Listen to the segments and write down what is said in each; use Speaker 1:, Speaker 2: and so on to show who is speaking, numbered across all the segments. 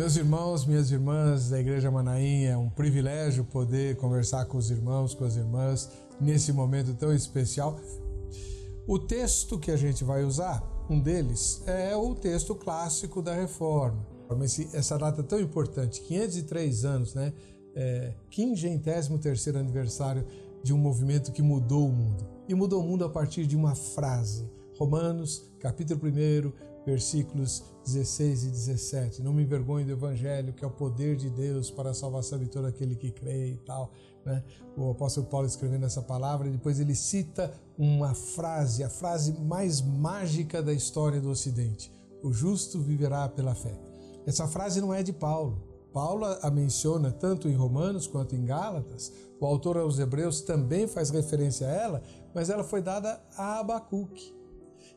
Speaker 1: Meus irmãos, minhas irmãs da Igreja Manaim, é um privilégio poder conversar com os irmãos, com as irmãs, nesse momento tão especial. O texto que a gente vai usar, um deles, é o texto clássico da Reforma. Essa data tão importante, 503 anos, né? É, 53 aniversário de um movimento que mudou o mundo. E mudou o mundo a partir de uma frase. Romanos, capítulo 1, versículos 16 e 17. Não me envergonhe do Evangelho, que é o poder de Deus para a salvação de todo aquele que crê e tal. Né? O apóstolo Paulo escrevendo essa palavra, e depois ele cita uma frase, a frase mais mágica da história do Ocidente: O justo viverá pela fé. Essa frase não é de Paulo. Paulo a menciona tanto em Romanos quanto em Gálatas. O autor aos Hebreus também faz referência a ela, mas ela foi dada a Abacuque.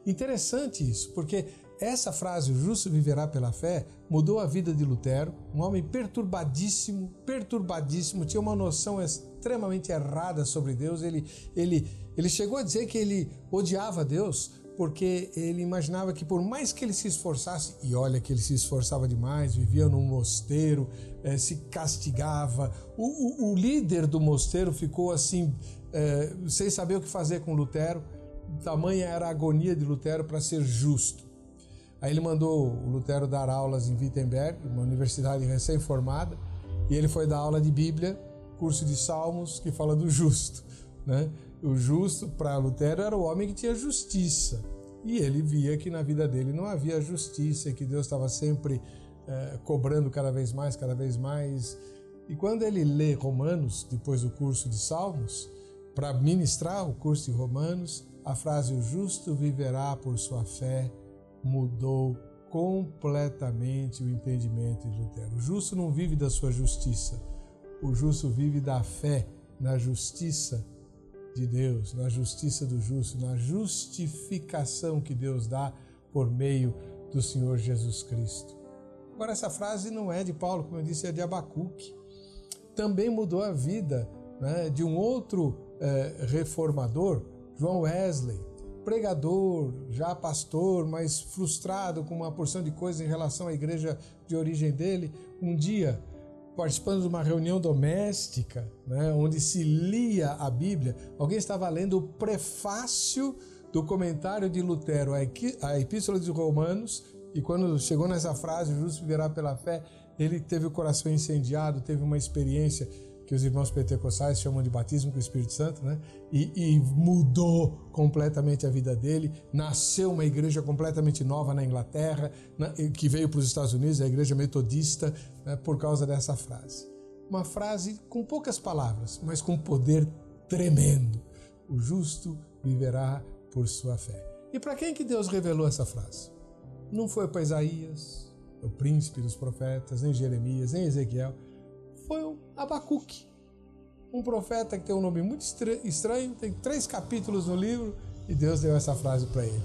Speaker 1: Interessante isso, porque essa frase, o justo viverá pela fé, mudou a vida de Lutero, um homem perturbadíssimo, perturbadíssimo, tinha uma noção extremamente errada sobre Deus. Ele, ele, ele chegou a dizer que ele odiava Deus porque ele imaginava que por mais que ele se esforçasse, e olha que ele se esforçava demais, vivia num mosteiro, eh, se castigava, o, o, o, líder do mosteiro ficou assim, eh, sem saber o que fazer com Lutero, tamanha era a agonia de Lutero para ser justo. Aí ele mandou o Lutero dar aulas em Wittenberg, uma universidade recém-formada, e ele foi dar aula de Bíblia, curso de Salmos, que fala do justo. Né? O justo para Lutero era o homem que tinha justiça. E ele via que na vida dele não havia justiça que Deus estava sempre eh, cobrando cada vez mais, cada vez mais. E quando ele lê Romanos, depois do curso de Salmos, para ministrar o curso de Romanos, a frase o justo viverá por sua fé mudou completamente o entendimento de Lutero. O justo não vive da sua justiça, o justo vive da fé na justiça de Deus, na justiça do justo, na justificação que Deus dá por meio do Senhor Jesus Cristo. Agora, essa frase não é de Paulo, como eu disse, é de Abacuque. Também mudou a vida né, de um outro eh, reformador, João Wesley, pregador, já pastor, mas frustrado com uma porção de coisas em relação à igreja de origem dele, um dia, participando de uma reunião doméstica, né, onde se lia a Bíblia, alguém estava lendo o prefácio do comentário de Lutero à Epístola de Romanos, e quando chegou nessa frase, justo viverá pela fé, ele teve o coração incendiado, teve uma experiência que os irmãos pentecostais chamam de batismo com o Espírito Santo, né? E, e, mudou completamente a vida dele. Nasceu uma igreja completamente nova na Inglaterra, na, que veio para os Estados Unidos, a igreja metodista, né? por causa dessa frase. Uma frase com poucas palavras, mas com poder tremendo. O justo viverá por sua fé. E para quem que Deus revelou essa frase? Não foi para Isaías, o príncipe dos profetas, nem Jeremias, nem Ezequiel foi o Abacuque, um profeta que tem um nome muito estranho, tem três capítulos no livro e Deus deu essa frase para ele.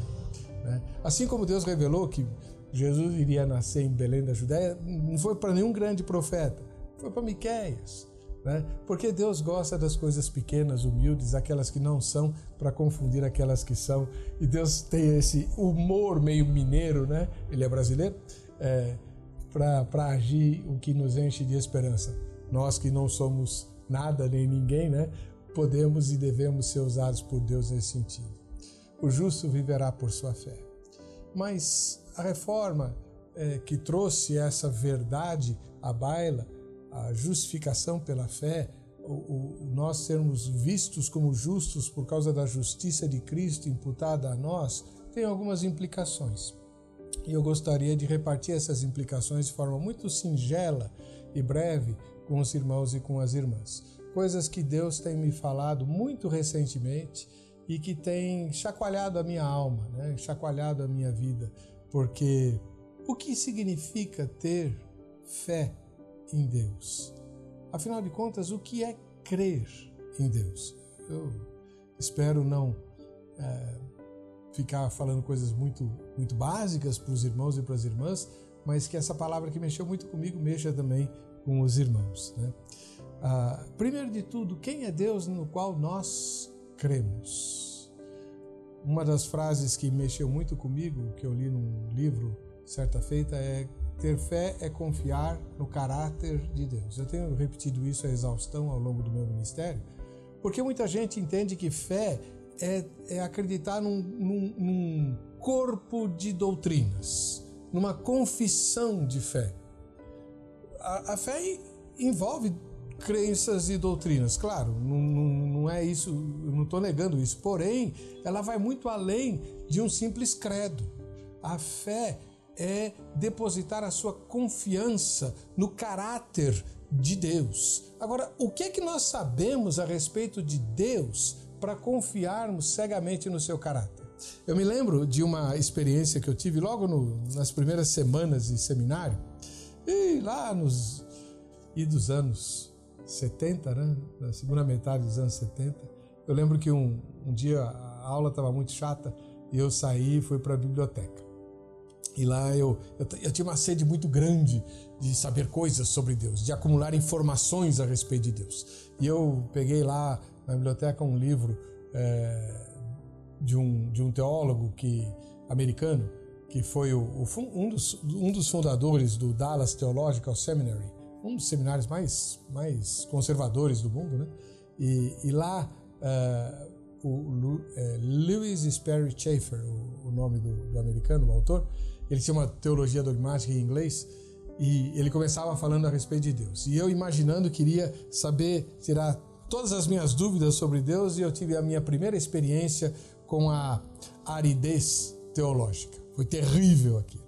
Speaker 1: Né? Assim como Deus revelou que Jesus iria nascer em Belém da Judéia, não foi para nenhum grande profeta, foi para Miquéias. Né? Porque Deus gosta das coisas pequenas, humildes, aquelas que não são, para confundir aquelas que são. E Deus tem esse humor meio mineiro, né? Ele é brasileiro, é, para agir o que nos enche de esperança nós que não somos nada nem ninguém, né, podemos e devemos ser usados por Deus nesse sentido. O justo viverá por sua fé. Mas a reforma é, que trouxe essa verdade à baila, a justificação pela fé, o, o, nós sermos vistos como justos por causa da justiça de Cristo imputada a nós, tem algumas implicações. E eu gostaria de repartir essas implicações de forma muito singela e breve com os irmãos e com as irmãs. Coisas que Deus tem me falado muito recentemente e que tem chacoalhado a minha alma, né? chacoalhado a minha vida, porque o que significa ter fé em Deus? Afinal de contas, o que é crer em Deus? Eu espero não é, ficar falando coisas muito, muito básicas para os irmãos e para as irmãs, mas que essa palavra que mexeu muito comigo mexa também com os irmãos. Né? Ah, primeiro de tudo, quem é Deus no qual nós cremos? Uma das frases que mexeu muito comigo, que eu li num livro certa feita, é Ter fé é confiar no caráter de Deus. Eu tenho repetido isso a exaustão ao longo do meu ministério, porque muita gente entende que fé é, é acreditar num, num, num corpo de doutrinas, numa confissão de fé. A, a fé envolve crenças e doutrinas, claro, não, não, não é isso, eu não estou negando isso, porém, ela vai muito além de um simples credo. A fé é depositar a sua confiança no caráter de Deus. Agora, o que é que nós sabemos a respeito de Deus para confiarmos cegamente no seu caráter? Eu me lembro de uma experiência que eu tive logo no, nas primeiras semanas de seminário, e lá nos e dos anos 70, né? na segunda metade dos anos 70. Eu lembro que um, um dia a aula estava muito chata e eu saí e fui para a biblioteca. E lá eu, eu, eu, tinha uma sede muito grande de saber coisas sobre Deus, de acumular informações a respeito de Deus. E eu peguei lá na biblioteca um livro é, de, um, de um teólogo que, americano, que foi o, o, um, dos, um dos fundadores do Dallas Theological Seminary, um dos seminários mais, mais conservadores do mundo, né? E, e lá uh, o é, Lewis Sperry Chafer, o, o nome do, do, americano, o autor, ele tinha uma teologia dogmática em inglês e ele começava falando a respeito de Deus. E eu imaginando queria saber tirar todas as minhas dúvidas sobre Deus e eu tive a minha primeira experiência com a aridez teológica. Foi terrível aqui.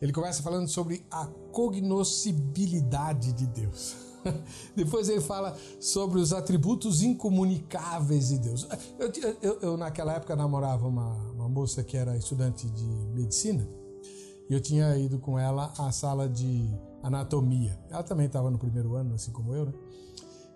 Speaker 1: Ele começa falando sobre a cognoscibilidade de Deus. Depois ele fala sobre os atributos incomunicáveis de Deus. Eu, eu, eu naquela época namorava uma, uma moça que era estudante de medicina e eu tinha ido com ela à sala de anatomia. Ela também estava no primeiro ano, assim como eu, né?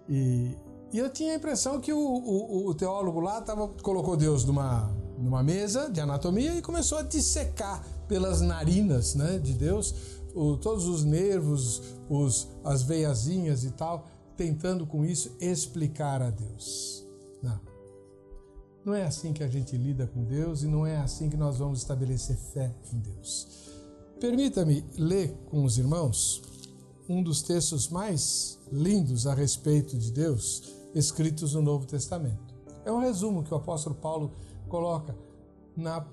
Speaker 1: E, e eu tinha a impressão que o, o, o teólogo lá tava, colocou Deus numa, numa mesa de anatomia e começou a dissecar pelas narinas né, de Deus o, todos os nervos, os, as veiazinhas e tal, tentando com isso explicar a Deus. Não. Não é assim que a gente lida com Deus e não é assim que nós vamos estabelecer fé em Deus. Permita-me ler com os irmãos um dos textos mais lindos a respeito de Deus escritos no Novo Testamento. É um resumo que o apóstolo Paulo coloca na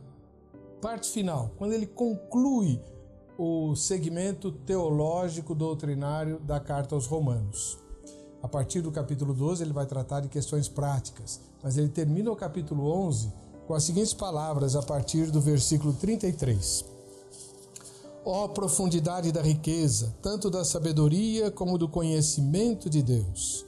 Speaker 1: parte final, quando ele conclui o segmento teológico doutrinário da carta aos Romanos. A partir do capítulo 12, ele vai tratar de questões práticas, mas ele termina o capítulo 11 com as seguintes palavras a partir do versículo 33. Ó oh, profundidade da riqueza, tanto da sabedoria como do conhecimento de Deus!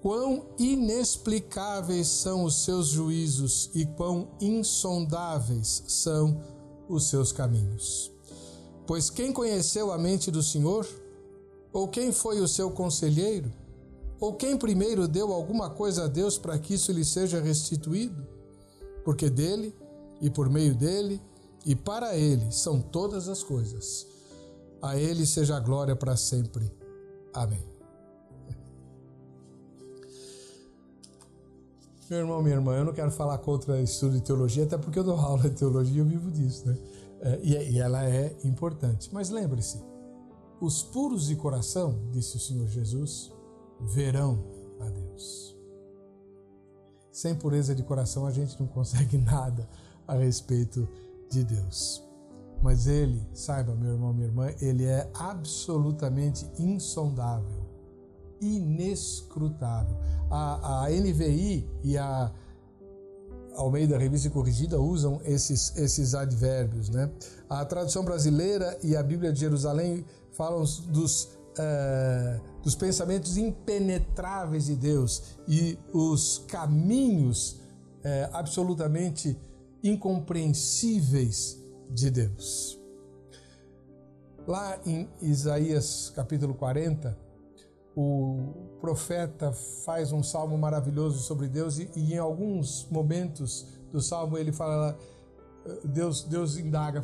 Speaker 1: Quão inexplicáveis são os seus juízos e quão insondáveis são os seus caminhos. Pois quem conheceu a mente do Senhor? Ou quem foi o seu conselheiro? Ou quem primeiro deu alguma coisa a Deus para que isso lhe seja restituído? Porque dele, e por meio dele, e para ele são todas as coisas. A ele seja a glória para sempre. Amém. Meu irmão, minha irmã, eu não quero falar contra estudo de teologia, até porque eu dou aula de teologia e eu vivo disso, né? É, e, ela é importante. Mas lembre-se, os puros de coração, disse o Senhor Jesus, verão a Deus. Sem pureza de coração a gente não consegue nada a respeito de Deus. Mas ele, saiba, meu irmão, minha irmã, ele é absolutamente insondável inescrutável. A, a NVI e a Almeida Revista Corrigida usam esses, esses advérbios. Né? A tradução brasileira e a Bíblia de Jerusalém falam dos, uh, dos pensamentos impenetráveis de Deus e os caminhos uh, absolutamente incompreensíveis de Deus. Lá em Isaías capítulo 40, o profeta faz um salmo maravilhoso sobre Deus e, e, em alguns momentos do salmo ele fala Deus Deus indaga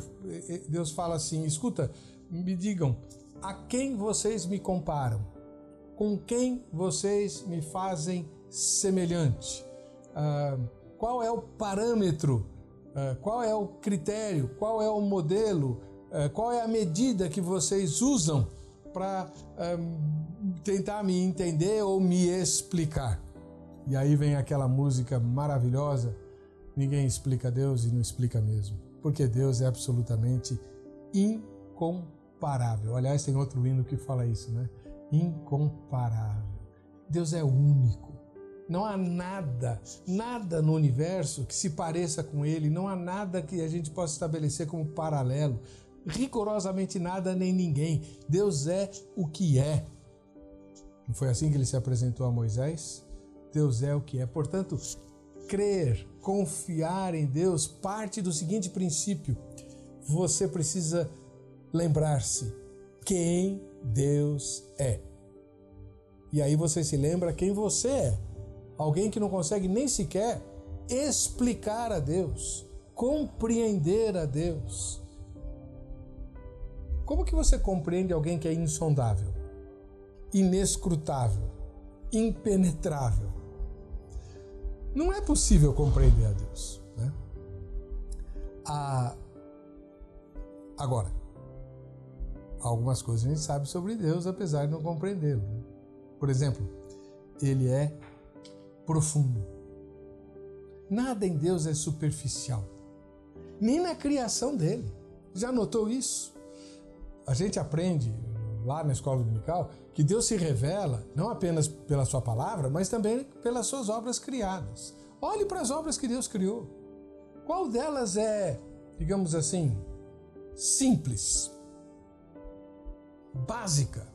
Speaker 1: Deus fala assim escuta me digam a quem vocês me comparam? Com quem vocês me fazem semelhante? Ah, qual é o parâmetro? Ah, qual é o critério? Qual é o modelo? É, qual é a medida que vocês usam para tentar me entender ou me explicar? E aí vem aquela música maravilhosa: ninguém explica Deus e não explica mesmo, porque Deus é absolutamente incomparável. Aliás, tem outro hino que fala isso, né? Incomparável. Deus é único. Não há nada, nada no universo que se pareça com ele, não há nada que a gente possa estabelecer como paralelo. Rigorosamente nada nem ninguém. Deus é o que é. Não foi assim que ele se apresentou a Moisés? Deus é o que é. Portanto, crer, confiar em Deus parte do seguinte princípio: você precisa lembrar-se quem Deus é. E aí você se lembra quem você é. Alguém que não consegue nem sequer explicar a Deus, compreender a Deus. Como que você compreende alguém que é insondável, inescrutável, impenetrável? Não é possível compreender a Deus. Né? Agora, algumas coisas a gente sabe sobre Deus, apesar de não compreendê-lo. Né? Por exemplo, ele é profundo. Nada em Deus é superficial, nem na criação dele. Já notou isso? A gente aprende lá na escola dominical que Deus se revela não apenas pela sua palavra, mas também pelas suas obras criadas. Olhe para as obras que Deus criou. Qual delas é, digamos assim, simples, básica?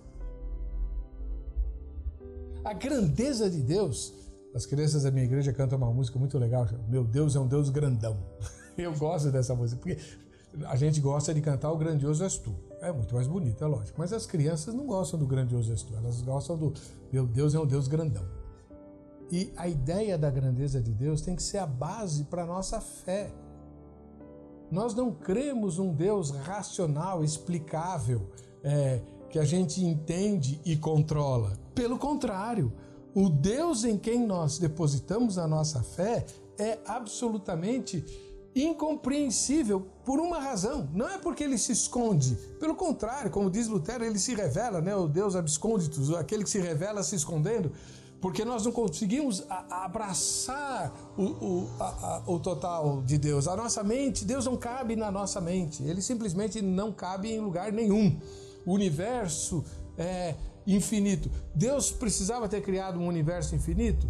Speaker 1: A grandeza de Deus as crianças da minha igreja cantam uma música muito legal, Meu Deus é um Deus grandão. Eu gosto dessa música, porque a gente gosta de cantar o grandioso és tu. É muito mais bonito, é lógico. Mas as crianças não gostam do grandioso és tu, elas gostam do Meu Deus é um Deus grandão. E a ideia da grandeza de Deus tem que ser a base para a nossa fé. Nós não cremos um Deus racional, explicável, é, que a gente entende e controla. Pelo contrário, o Deus em quem nós depositamos a nossa fé é absolutamente incompreensível por uma razão. Não é porque ele se esconde. Pelo contrário, como diz Lutero, ele se revela, né? O Deus absconditus, aquele que se revela se escondendo. Porque nós não conseguimos abraçar o, o, a, o total de Deus. A nossa mente, Deus não cabe na nossa mente. Ele simplesmente não cabe em lugar nenhum. O universo é, infinito. Deus precisava ter criado um universo infinito?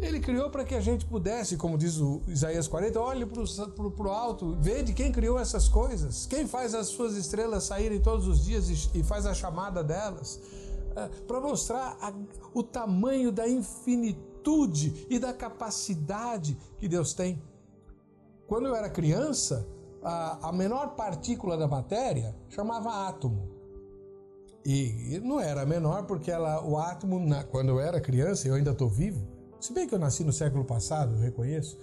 Speaker 1: Ele criou para que a gente pudesse, como diz o Isaías 40, olhe para o alto, vê de quem criou essas coisas, quem faz as suas estrelas saírem todos os dias e, e faz a chamada delas, é, para mostrar a, o tamanho da infinitude e da capacidade que Deus tem. Quando eu era criança, a, a menor partícula da matéria chamava átomo. E não era menor porque ela, o átomo, na, quando eu era criança, eu ainda estou vivo, se bem que eu nasci no século passado, eu reconheço.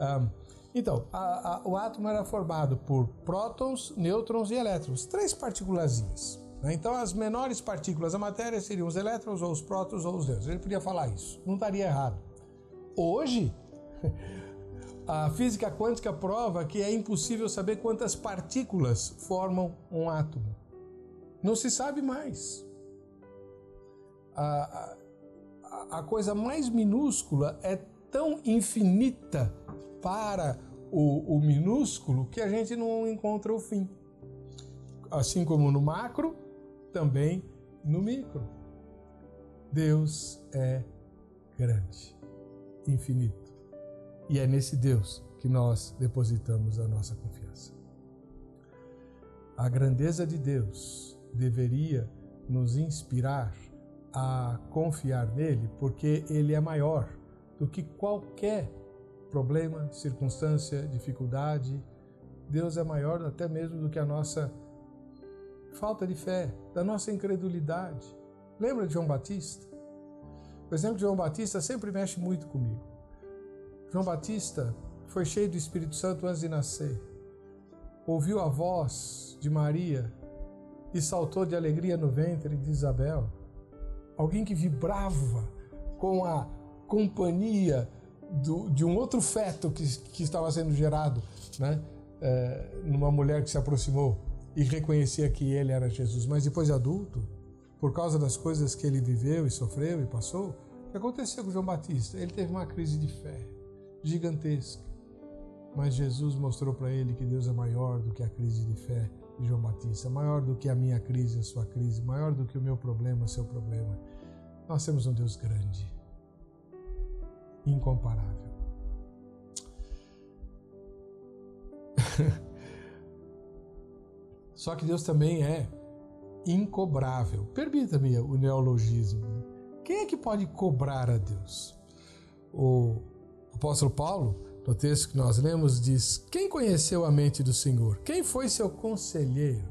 Speaker 1: Um, então, a, a, o átomo era formado por prótons, nêutrons e elétrons, três partículas. Né? Então, as menores partículas da matéria seriam os elétrons, ou os prótons, ou os nêutrons. Ele podia falar isso, não estaria errado. Hoje, a física quântica prova que é impossível saber quantas partículas formam um átomo. Não se sabe mais. A, a, coisa mais minúscula é tão infinita para o, o minúsculo que a gente não encontra o fim. Assim como no macro, também no micro. Deus é grande, infinito. E é nesse Deus que nós depositamos a nossa confiança. A grandeza de Deus deveria nos inspirar a confiar nele, porque ele é maior do que qualquer problema, circunstância, dificuldade. Deus é maior até mesmo do que a nossa falta de fé, da nossa incredulidade. Lembra de João Batista? O exemplo de João Batista sempre mexe muito comigo. João Batista foi cheio do Espírito Santo antes de nascer. Ouviu a voz de Maria e saltou de alegria no ventre de Isabel. Alguém que vibrava com a companhia do, de um outro feto que, que estava sendo gerado, né? É, numa mulher que se aproximou. e reconhecia que ele era Jesus. Mas depois de adulto, por causa das coisas que ele viveu e sofreu e passou, o que aconteceu com João Batista? Ele teve uma crise de fé gigantesca. Mas Jesus mostrou para ele que Deus é maior do que a crise de fé João Batista, maior do que a minha crise, a sua crise, maior do que o meu problema, o seu problema. Nós temos um Deus grande, incomparável. Só que Deus também é incobrável. Permita-me o neologismo. Né? Quem é que pode cobrar a Deus? O apóstolo Paulo, no texto que nós lemos, diz: Quem conheceu a mente do Senhor? Quem foi seu conselheiro?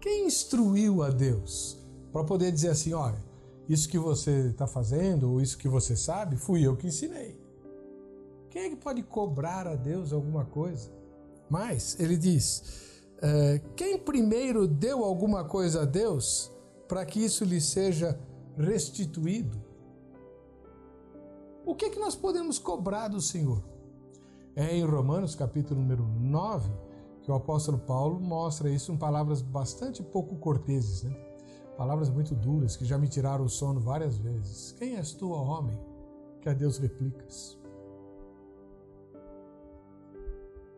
Speaker 1: Quem instruiu a Deus para poder dizer assim: olha, isso que você está fazendo, ou isso que você sabe, fui eu que ensinei. Quem é que pode cobrar a Deus alguma coisa? Mas ele diz: é, quem primeiro deu alguma coisa a Deus para que isso lhe seja restituído? O que é que nós podemos cobrar do Senhor? É em Romanos, capítulo número 9, que o apóstolo Paulo mostra isso em palavras bastante pouco corteses, né? Palavras muito duras que já me tiraram o sono várias vezes. Quem és tu, homem, que a Deus replicas?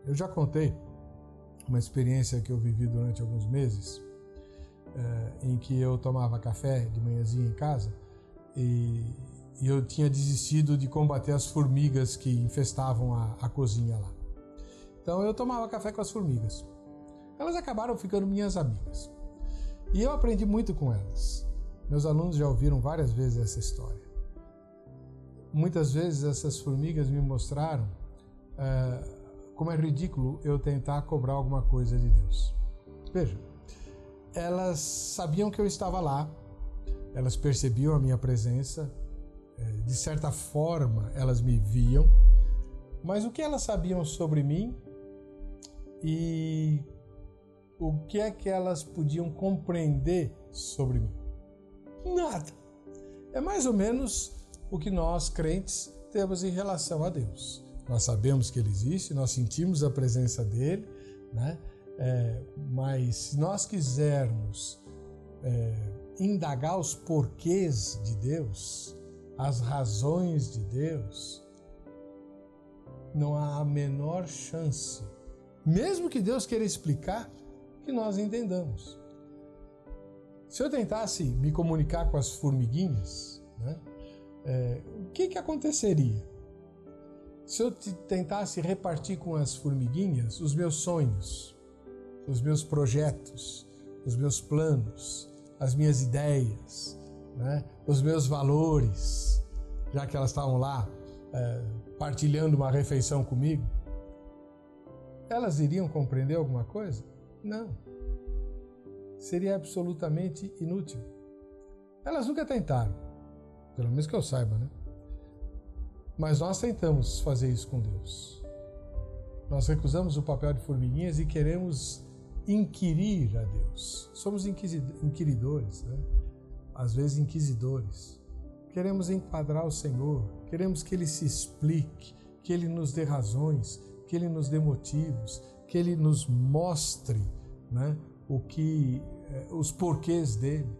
Speaker 1: Eu já contei uma experiência que eu vivi durante alguns meses, é, em que eu tomava café de manhãzinha em casa e, e, eu tinha desistido de combater as formigas que infestavam a, a cozinha lá. Então eu tomava café com as formigas. Elas acabaram ficando minhas amigas. E eu aprendi muito com elas. Meus alunos já ouviram várias vezes essa história. Muitas vezes essas formigas me mostraram uh, como é ridículo eu tentar cobrar alguma coisa de Deus. Veja, elas sabiam que eu estava lá, elas percebiam a minha presença, de certa forma elas me viam, mas o que elas sabiam sobre mim e o que é que elas podiam compreender sobre mim? Nada. É mais ou menos o que nós crentes temos em relação a Deus. Nós sabemos que Ele existe, nós sentimos a presença dele, né? É, mas se nós quisermos é, indagar os porquês de Deus, as razões de Deus, não há a menor chance, mesmo que Deus queira explicar, que nós entendamos. Se eu tentasse me comunicar com as formiguinhas, né, é, o que, que aconteceria? Se eu tentasse repartir com as formiguinhas os meus sonhos, os meus projetos, os meus planos, as minhas ideias, né? os meus valores, já que elas estavam lá é, partilhando uma refeição comigo, elas iriam compreender alguma coisa? Não. Seria absolutamente inútil. Elas nunca tentaram, pelo menos que eu saiba, né? Mas nós tentamos fazer isso com Deus. Nós recusamos o papel de formiguinhas e queremos inquirir a Deus. Somos inquiridores, né? Às vezes inquisidores. Queremos enquadrar o Senhor, queremos que Ele se explique, que Ele nos dê razões, que Ele nos dê motivos, que Ele nos mostre né, o que, eh, os porquês dele.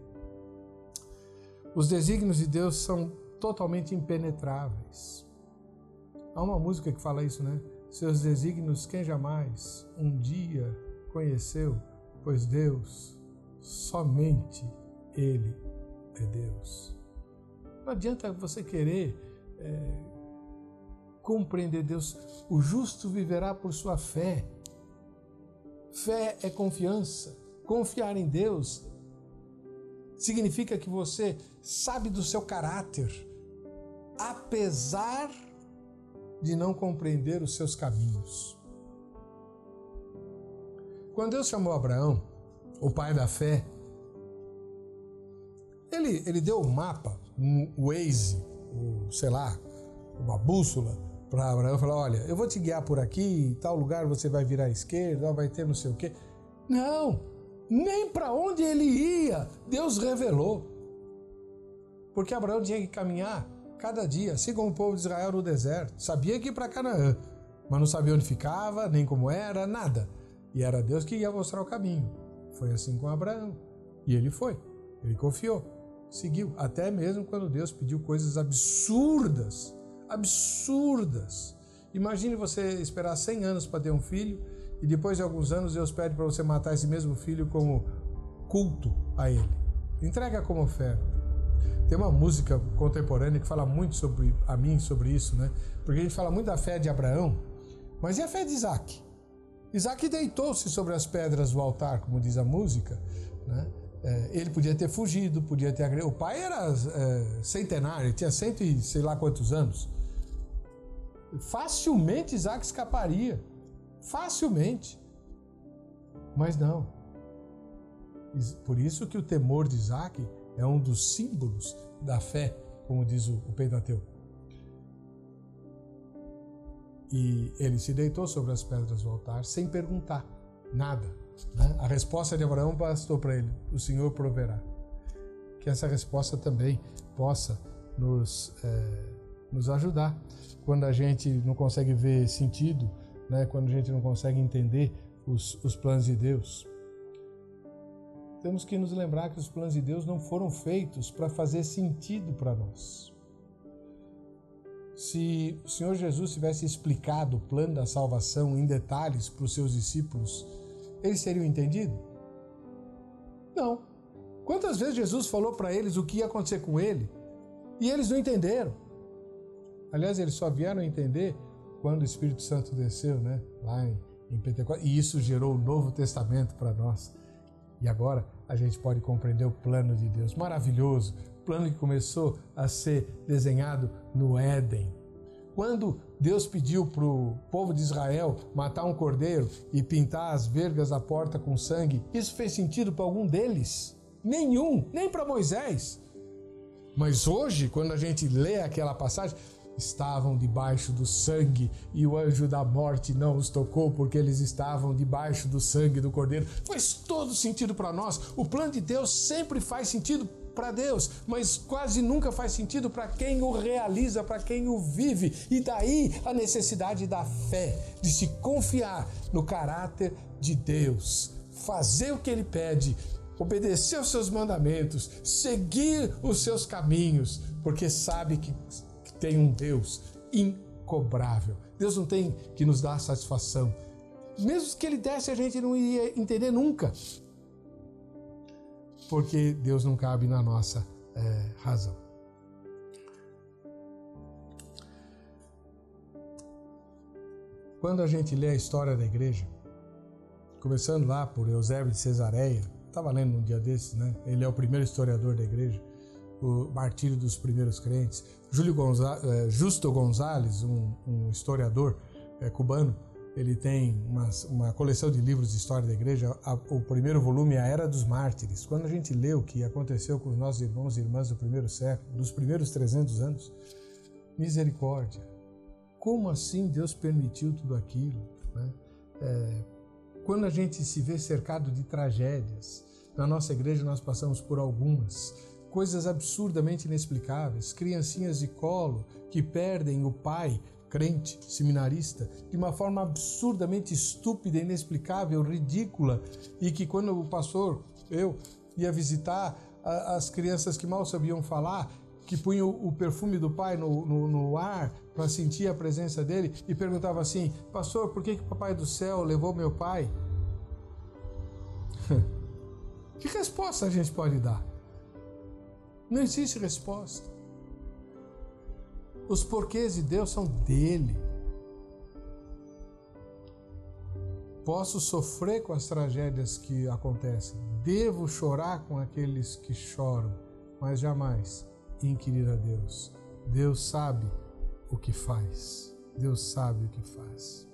Speaker 1: Os desígnios de Deus são totalmente impenetráveis. Há uma música que fala isso, né? Seus desígnios quem jamais um dia conheceu, pois Deus, somente Ele é Deus. Não adianta você querer é, compreender Deus. O justo viverá por sua fé. Fé é confiança. Confiar em Deus significa que você sabe do seu caráter, apesar de não compreender os seus caminhos. Quando Deus chamou Abraão, o pai da fé, ele, ele deu um mapa, um Waze, um, sei lá, uma bússola para Abraão e falou: Olha, eu vou te guiar por aqui, em tal lugar você vai virar à esquerda, vai ter não sei o quê. Não, nem para onde ele ia, Deus revelou. Porque Abraão tinha que caminhar cada dia, assim como o povo de Israel no deserto. Sabia que ia para Canaã, mas não sabia onde ficava, nem como era, nada. E era Deus que ia mostrar o caminho. Foi assim com Abraão. E ele foi. Ele confiou. Seguiu. Até mesmo quando Deus pediu coisas absurdas. Absurdas. Imagine você esperar 100 anos para ter um filho e depois de alguns anos Deus pede para você matar esse mesmo filho como culto a ele. Entrega como oferta. Tem uma música contemporânea que fala muito sobre a mim sobre isso, né? Porque a gente fala muito da fé de Abraão, mas e a fé de Isaac? Isaac deitou-se sobre as pedras do altar, como diz a música, né? É, ele podia ter fugido, podia ter. O pai era é, centenário, tinha cento e sei lá quantos anos. Facilmente Isaac escaparia. Facilmente. Mas não. Por isso que o temor de Isaac é um dos símbolos da fé, como diz o Pentateuco. E ele se deitou sobre as pedras do altar sem perguntar nada. Né? A resposta de Abraão bastou para ele: o Senhor proverá. Que essa resposta também possa nos, é, nos ajudar quando a gente não consegue ver sentido, né? quando a gente não consegue entender os, os planos de Deus. Temos que nos lembrar que os planos de Deus não foram feitos para fazer sentido para nós. Se o Senhor Jesus tivesse explicado o plano da salvação em detalhes para os seus discípulos, eles teriam entendido? Não. Quantas vezes Jesus falou para eles o que ia acontecer com ele e eles não entenderam? Aliás, eles só vieram entender quando o Espírito Santo desceu, né? Lá em, em Pentecostes. E isso gerou o Novo Testamento para nós. E agora a gente pode compreender o plano de Deus maravilhoso, plano que começou a ser desenhado no Éden. Quando Deus pediu para o povo de Israel matar um cordeiro e pintar as vergas da porta com sangue, isso fez sentido para algum deles? Nenhum, nem para Moisés. Mas hoje, quando a gente lê aquela passagem, estavam debaixo do sangue e o anjo da morte não os tocou porque eles estavam debaixo do sangue do cordeiro. Faz todo sentido para nós. O plano de Deus sempre faz sentido para Deus, mas quase nunca faz sentido para quem o realiza, para quem o vive. E daí a necessidade da fé, de se confiar no caráter de Deus, fazer o que ele pede, obedecer os seus mandamentos, seguir os seus caminhos, porque sabe que tem um Deus incobrável. Deus não tem que nos dar satisfação. Mesmo que ele desse, a gente não iria entender nunca. Porque Deus não cabe na nossa é, razão. Quando a gente lê a história da igreja, começando lá por Eusébio de Cesareia, estava lendo um dia desses, né? Ele é o primeiro historiador da igreja o martírio dos primeiros crentes. Júlio Gonza, é, Justo Gonzalez, um, um historiador é, cubano, ele tem uma, uma, coleção de livros de história da igreja. A, o primeiro volume é A Era dos Mártires. Quando a gente lê o que aconteceu com os nossos irmãos e irmãs do primeiro século, dos primeiros 300 anos, misericórdia. Como assim Deus permitiu tudo aquilo? Né? É, quando a gente se vê cercado de tragédias, na nossa igreja nós passamos por algumas coisas absurdamente inexplicáveis, criancinhas de colo que perdem o pai, crente, seminarista, de uma forma absurdamente estúpida, inexplicável, ridícula, e que quando o pastor, eu, ia visitar as crianças que mal sabiam falar, que punham o perfume do pai no, no, no ar para sentir a presença dele e perguntava assim: Pastor, por que, que o Papai do Céu levou meu pai? que resposta a gente pode dar? Não existe resposta. Os porquês de Deus são dele. Posso sofrer com as tragédias que acontecem, devo chorar com aqueles que choram, mas jamais inquirir a Deus. Deus sabe o que faz. Deus sabe o que faz.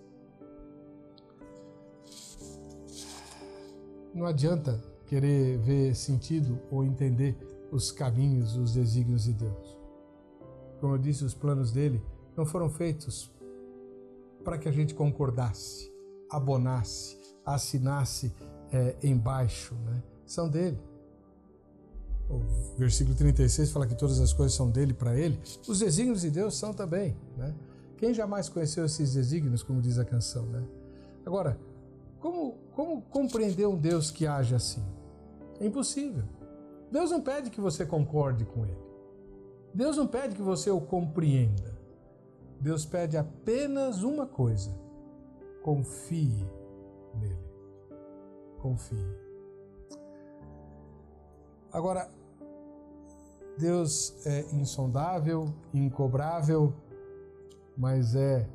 Speaker 1: Não adianta querer ver sentido ou entender os caminhos, os desígnios de Deus. Como eu disse, os planos dele não foram feitos para que a gente concordasse, abonasse, assinasse é, embaixo, né? são dele. O versículo 36 fala que todas as coisas são dele para ele. Os desígnios de Deus são também. Né? Quem jamais conheceu esses desígnios, como diz a canção? Né? Agora, como, como compreender um Deus que age assim? É impossível. Deus não pede que você concorde com ele. Deus não pede que você o compreenda. Deus pede apenas uma coisa: confie nele. Confie. Agora, Deus é insondável, incobrável, mas é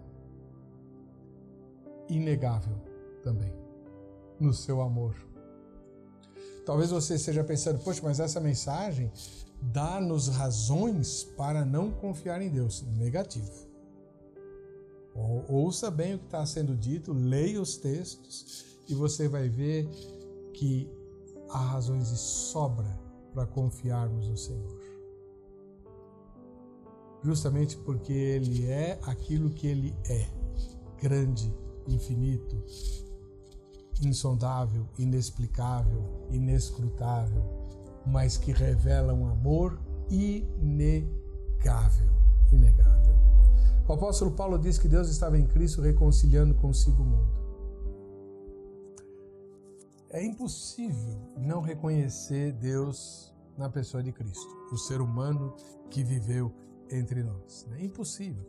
Speaker 1: inegável também no seu amor. Talvez você esteja pensando, poxa, mas essa mensagem dá-nos razões para não confiar em Deus. Negativo. Ouça bem o que está sendo dito, leia os textos e você vai ver que há razões de sobra para confiarmos no Senhor. Justamente porque Ele é aquilo que Ele é: grande, infinito, insondável, inexplicável, inescrutável, mas que revela um amor inegável. Inegável. O apóstolo Paulo diz que Deus estava em Cristo reconciliando consigo o mundo. É impossível não reconhecer Deus na pessoa de Cristo, o ser humano que viveu entre nós. É impossível.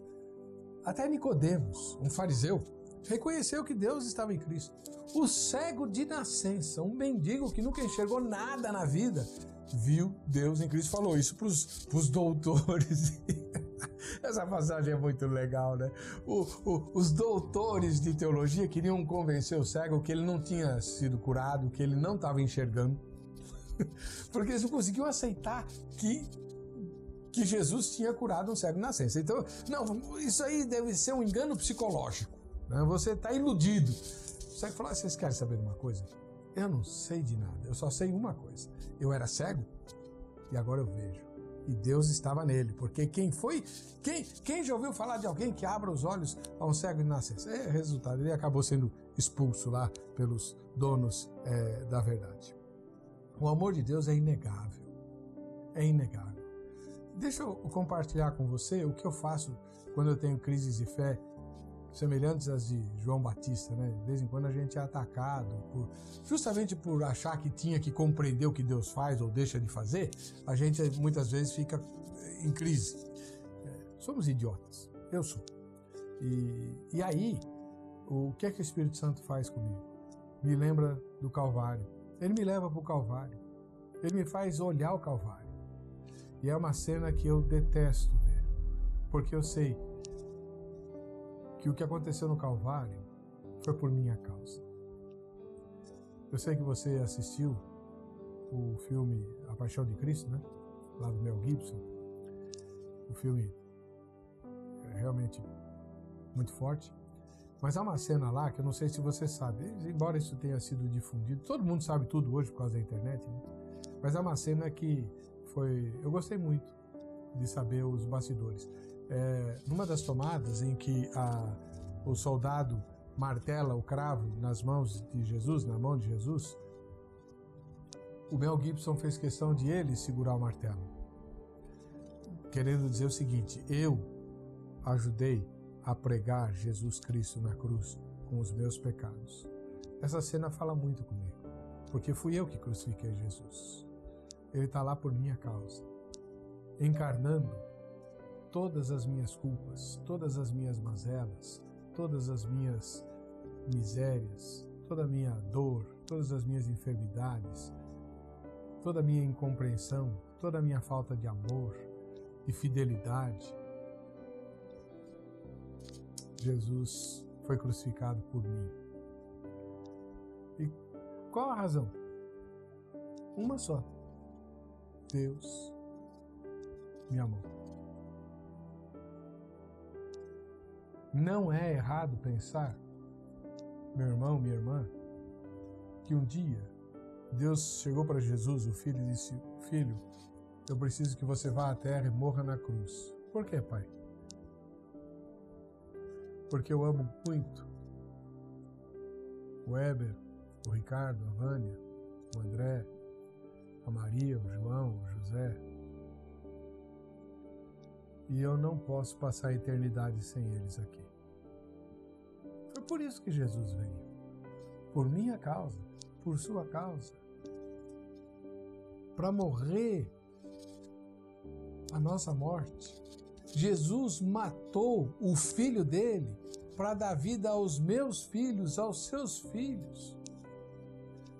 Speaker 1: Até Nicodemos, um fariseu, reconheceu que Deus estava em Cristo. O cego de nascença, um mendigo que nunca enxergou nada na vida, viu Deus em Cristo. Falou isso para os doutores. Essa passagem é muito legal, né? O, o, os doutores de teologia queriam convencer o cego que ele não tinha sido curado, que ele não estava enxergando. Porque eles não conseguiam aceitar que que Jesus tinha curado um cego de nascença. Então, não, isso aí deve ser um engano psicológico. Né? Você está iludido. Falou: ah, vocês querem saber de uma coisa? Eu não sei de nada, eu só sei uma coisa. Eu era cego e agora eu vejo. E Deus estava nele, porque quem foi, quem, quem já ouviu falar de alguém que abra os olhos a um cego de nascença? É resultado, ele acabou sendo expulso lá pelos donos é, da verdade. O amor de Deus é inegável, é inegável. Deixa eu compartilhar com você o que eu faço quando eu tenho crises de fé semelhantes às de João Batista, né? De vez em quando a gente é atacado por, justamente por achar que tinha que compreender o que Deus faz ou deixa de fazer, a gente muitas vezes fica em crise. É, somos idiotas, eu sou. E, e aí, o que é que o Espírito Santo faz comigo? Me lembra do Calvário. Ele me leva para o Calvário. Ele me faz olhar o Calvário. E é uma cena que eu detesto ver, porque eu sei que o que aconteceu no Calvário foi por minha causa. Eu sei que você assistiu o filme A Paixão de Cristo, né? Lá do Mel Gibson. O filme é realmente muito forte. Mas há uma cena lá que eu não sei se você sabe, embora isso tenha sido difundido, todo mundo sabe tudo hoje por causa da internet, né? mas há uma cena que foi. Eu gostei muito de saber os bastidores. É, numa das tomadas em que a, o soldado martela o cravo nas mãos de Jesus, na mão de Jesus, o Mel Gibson fez questão de ele segurar o martelo, querendo dizer o seguinte: eu ajudei a pregar Jesus Cristo na cruz com os meus pecados. Essa cena fala muito comigo, porque fui eu que crucifiquei Jesus. Ele está lá por minha causa, encarnando todas as minhas culpas, todas as minhas mazelas, todas as minhas misérias, toda a minha dor, todas as minhas enfermidades, toda a minha incompreensão, toda a minha falta de amor, de fidelidade. Jesus foi crucificado por mim. E qual a razão? Uma só. Deus me amou. Não é errado pensar, meu irmão, minha irmã, que um dia Deus chegou para Jesus, o filho, e disse: Filho, eu preciso que você vá à terra e morra na cruz. Por quê, pai? Porque eu amo muito o Weber, o Ricardo, a Vânia, o André, a Maria, o João, o José. E eu não posso passar a eternidade sem eles aqui. Foi por isso que Jesus veio. por minha causa, por sua causa, para morrer a nossa morte. Jesus matou o filho dele para dar vida aos meus filhos, aos seus filhos.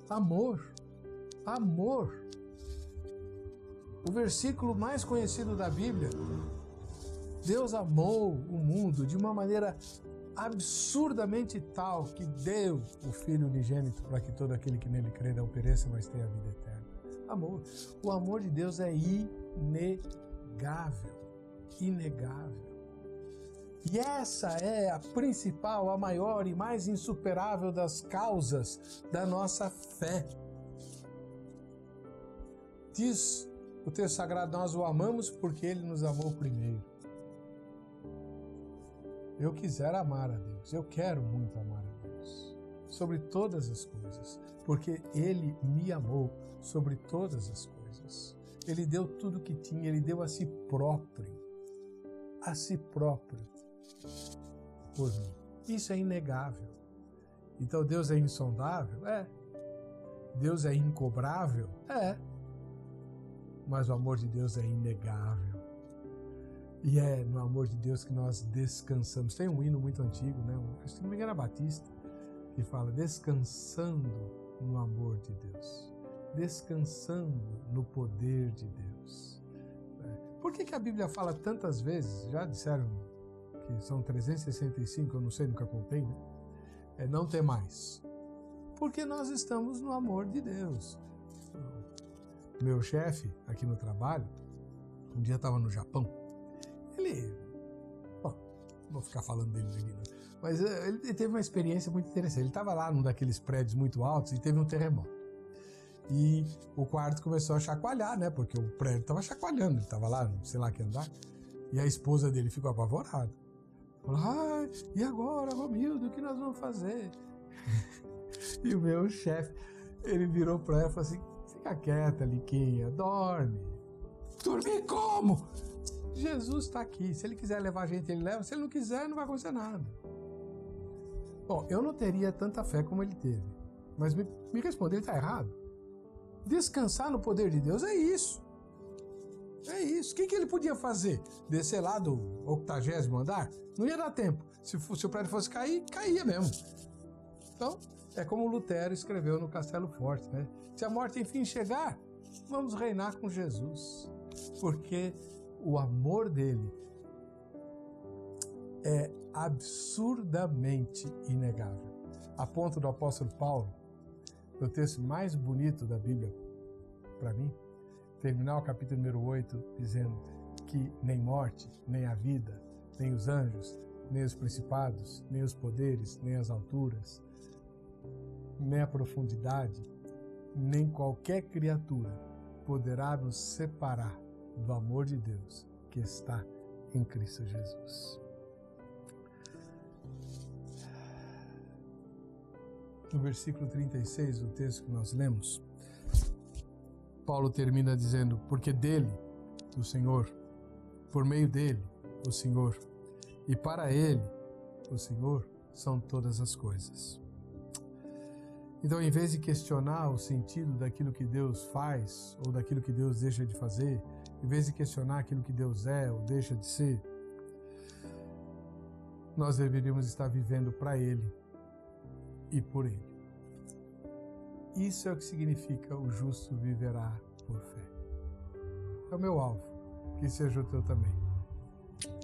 Speaker 1: Amor, amor. O versículo mais conhecido da Bíblia. Deus amou o mundo de uma maneira absurdamente tal que deu o Filho unigênito para que todo aquele que nele crê não pereça, mas tenha a vida eterna. Amor. O amor de Deus é inegável. Inegável. E essa é a principal, a maior e mais insuperável das causas da nossa fé. Diz o texto sagrado: Nós o amamos porque ele nos amou primeiro. Eu quiser amar a Deus, eu quero muito amar a Deus, sobre todas as coisas, porque Ele me amou sobre todas as coisas. Ele deu tudo que tinha, Ele deu a si próprio, a si próprio, por mim. Isso é inegável. Então Deus é insondável? É. Deus é incobrável? É. Mas o amor de Deus é inegável. E é no amor de Deus que nós descansamos. Tem um hino muito antigo, né? acho que não me engano é Batista, que fala descansando no amor de Deus, descansando no poder de Deus. É. Por que, que a Bíblia fala tantas vezes? Já disseram que são 365, eu não sei, nunca contei, né? É não ter mais. Porque nós estamos no amor de Deus. Meu chefe aqui no trabalho, um dia estava no Japão ele. Bom, vou ficar falando dele aqui, não. Mas eh, ele teve uma experiência muito interessante. Ele estava lá num daqueles prédios muito altos e teve um terremoto. E o quarto começou a chacoalhar, né? Porque o prédio estava chacoalhando, ele estava lá, sei lá que andar. E a esposa dele ficou apavorada. Falou: ai, e agora, Romildo, o que nós vamos fazer? e o meu chefe, ele virou para ela e falou assim: fica quieta, Liquinha, dorme. Dormir como? Jesus está aqui. Se ele quiser levar a gente, ele leva. Se ele não quiser, não vai acontecer nada. Bom, eu não teria tanta fé como ele teve. Mas me, me responde, ele está errado? Descansar no poder de Deus é isso. É isso. O que, que ele podia fazer? Descer lá do octagésimo andar? Não ia dar tempo. Se, se o prédio fosse cair, caía mesmo. Então, é como Lutero escreveu no Castelo Forte, né? Se a morte enfim chegar, vamos reinar com Jesus. Porque o amor dele é absurdamente inegável. A ponto do apóstolo Paulo, o texto mais bonito da Bíblia para mim, terminar o capítulo número 8 dizendo que nem morte, nem a vida, nem os anjos, nem os principados, nem os poderes, nem as alturas, nem a profundidade, nem qualquer criatura poderá nos separar do amor de Deus que está em Cristo Jesus. No versículo 36 do texto que nós lemos, Paulo termina dizendo: Porque dele, o Senhor, por meio dele, o Senhor, e para ele, o Senhor, são todas as coisas. Então, em vez de questionar o sentido daquilo que Deus faz ou daquilo que Deus deixa de fazer, em vez de questionar aquilo que Deus é ou deixa de ser, nós deveríamos estar vivendo para Ele e por Ele. Isso é o que significa o justo viverá por fé. É o meu alvo, que seja o teu também.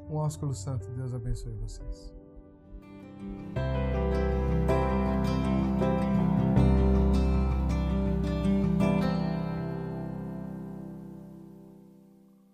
Speaker 1: Um ósculo santo, Deus abençoe vocês.